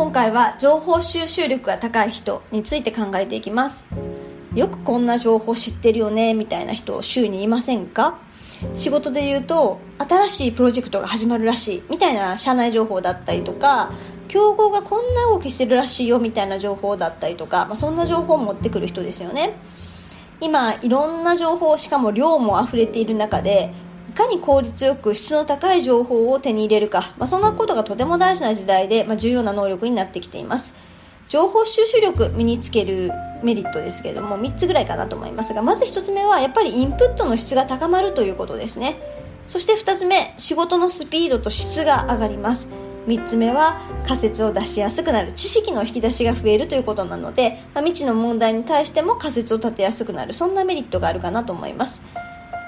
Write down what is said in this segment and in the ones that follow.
今回は情報収集力が高い人について考えていきます。よくこんな情報知ってるよねみたいな人週にいませんか？仕事で言うと新しいプロジェクトが始まるらしいみたいな社内情報だったりとか競合がこんな動きしてるらしいよみたいな情報だったりとか、まあ、そんな情報を持ってくる人ですよね。今いろんな情報しかも量も溢れている中でいかに効率よく質の高い情報を手に入れるか、まあ、そんなことがとても大事な時代で、まあ、重要な能力になってきています。情報収集力身につけるメリットですけれども3つぐらいかなと思いますがまず1つ目はやっぱりインプットの質が高まるということですね。そして2つ目仕事のスピードと質が上がります。3つ目は仮説を出しやすくなる。知識の引き出しが増えるということなので、まあ、未知の問題に対しても仮説を立てやすくなる。そんなメリットがあるかなと思います。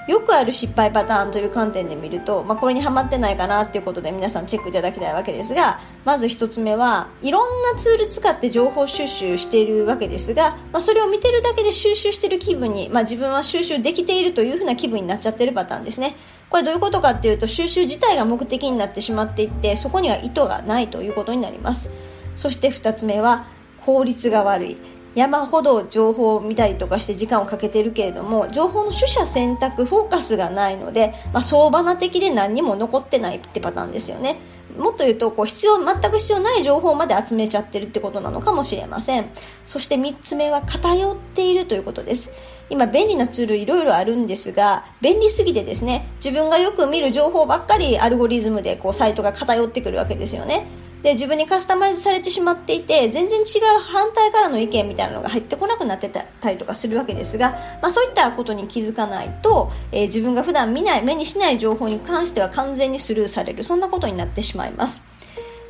よくある失敗パターンという観点で見ると、まあ、これにはまってないかなということで皆さんチェックいただきたいわけですがまず1つ目はいろんなツール使って情報収集しているわけですが、まあ、それを見てるだけで収集している気分に、まあ、自分は収集できているというふうな気分になっちゃってるパターンですね。これどういうことかっていうと収集自体が目的になってしまっていってそこには意図がないということになります。そして2つ目は効率が悪い。山ほど情報を見たりとかして時間をかけてるけれども情報の取捨選択フォーカスがないので、まあ、相場な的で何にも残ってないってパターンですよね。もっと言うとこう必要全く必要ない情報まで集めちゃってるってことなのかもしれません。そして3つ目は偏っているということです。今便利なツールいろいろあるんですが便利すぎてですね自分がよく見る情報ばっかりアルゴリズムでこうサイトが偏ってくるわけですよね。で自分にカスタマイズされてしまっていて全然違う反対からの意見みたいなのが入ってこなくなってたりとかするわけですが、まあ、そういったことに気づかないと、えー、自分が普段見ない目にしない情報に関しては完全にスルーされるそんなことになってしまいます。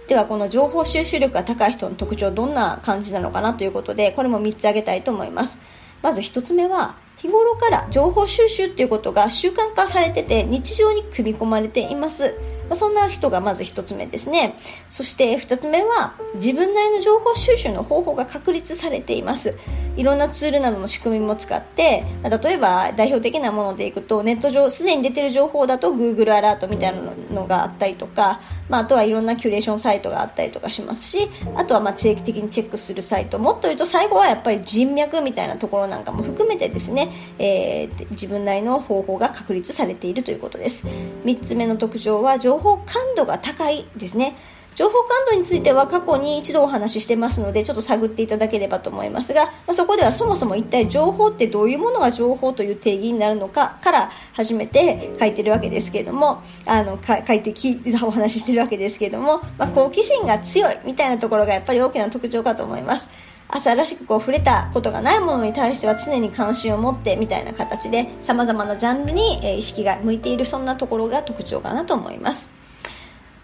ではこの情報収集力が高い人の特徴どんな感じなのかなということでこれも3つ挙げたいと思います。まず1つ目は日頃から情報収集っていうことが習慣化されてて日常に組み込まれています。まあ、そんな人がまず1つ目ですね。そして2つ目は自分なりの情報収集の方法が確立されています。いろんなツールなどの仕組みも使って、まあ、例えば代表的なものでいくとネット上すでに出てる情報だと Google アラートみたいなのがあったりとか、まあ、あとはいろんなキュレーションサイトがあったりとかしますしあとはまあ定期的にチェックするサイト。もっと言うと最後はやっぱり人脈みたいなところなんかも含めてですね、えー、自分なりの方法が確立されているということです。3つ目の特徴は情報感度が高いですね。情報感度については過去に一度お話ししてますのでちょっと探っていただければと思いますが、まあ、そこではそもそも一体情報ってどういうものが情報という定義になるのかから始めて書いてるわけですけれどもあの書いてきお話ししてるわけですけれども、まあ、好奇心が強いみたいなところがやっぱり大きな特徴かと思います。朝らしくこう触れたことがないものに対しては常に関心を持ってみたいな形でさまざまなジャンルに意識が向いているそんなところが特徴かなと思います。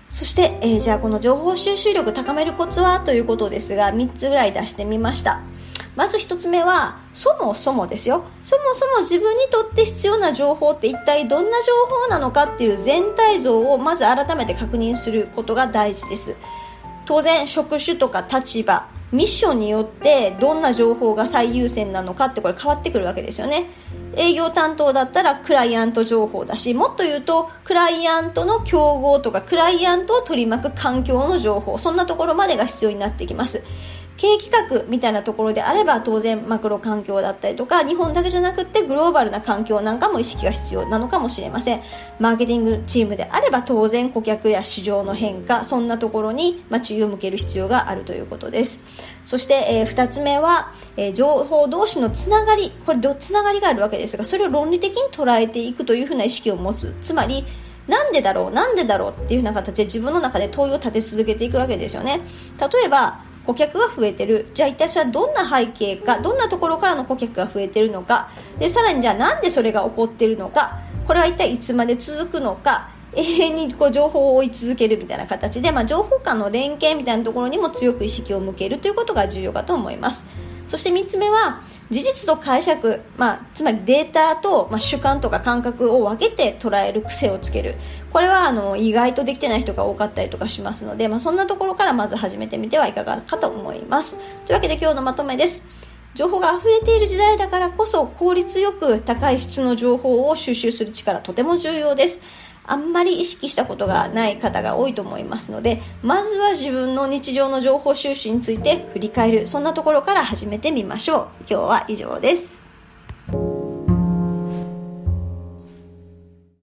そして、えー、じゃあこの情報収集力高めるコツは？ということですが3つぐらい出してみました。まず1つ目はそもそもですよ。そもそも自分にとって必要な情報って一体どんな情報なのかっていう全体像をまず改めて確認することが大事です。当然職種とか立場ミッションによってどんな情報が最優先なのかってこれ変わってくるわけですよね。営業担当だったらクライアント情報だしもっと言うとクライアントの競合とかクライアントを取り巻く環境の情報そんなところまでが必要になってきます。経営企画みたいなところであれば当然マクロ環境だったりとか日本だけじゃなくてグローバルな環境なんかも意識が必要なのかもしれません。マーケティングチームであれば当然顧客や市場の変化そんなところに注意を向ける必要があるということです。そして、えー、2つ目は、えー、情報同士のつながり。これつながりがあるわけですがそれを論理的に捉えていくというふうな意識を持つ。つまりなんでだろうなんでだろうっていうふうな形で自分の中で問いを立て続けていくわけですよね。例えば顧客が増えてる。じゃあ一体それはどんな背景かどんなところからの顧客が増えてるのか。でさらにじゃあなんでそれが起こってるのか。これは一体いつまで続くのか。永遠にこう情報を追い続けるみたいな形で、まあ、情報間の連携みたいなところにも強く意識を向けるということが重要かと思います。そして3つ目は事実と解釈、まあ、つまりデータと、まあ、主観とか感覚を分けて捉える癖をつける。これはあの意外とできてない人が多かったりとかしますので、まあ、そんなところからまず始めてみてはいかがかと思います。というわけで今日のまとめです。情報が溢れている時代だからこそ効率よく高い質の情報を収集する力とても重要です。あんまり意識したことがない方が多いと思いますのでまずは自分の日常の情報収集について振り返るそんなところから始めてみましょう。今日は以上です。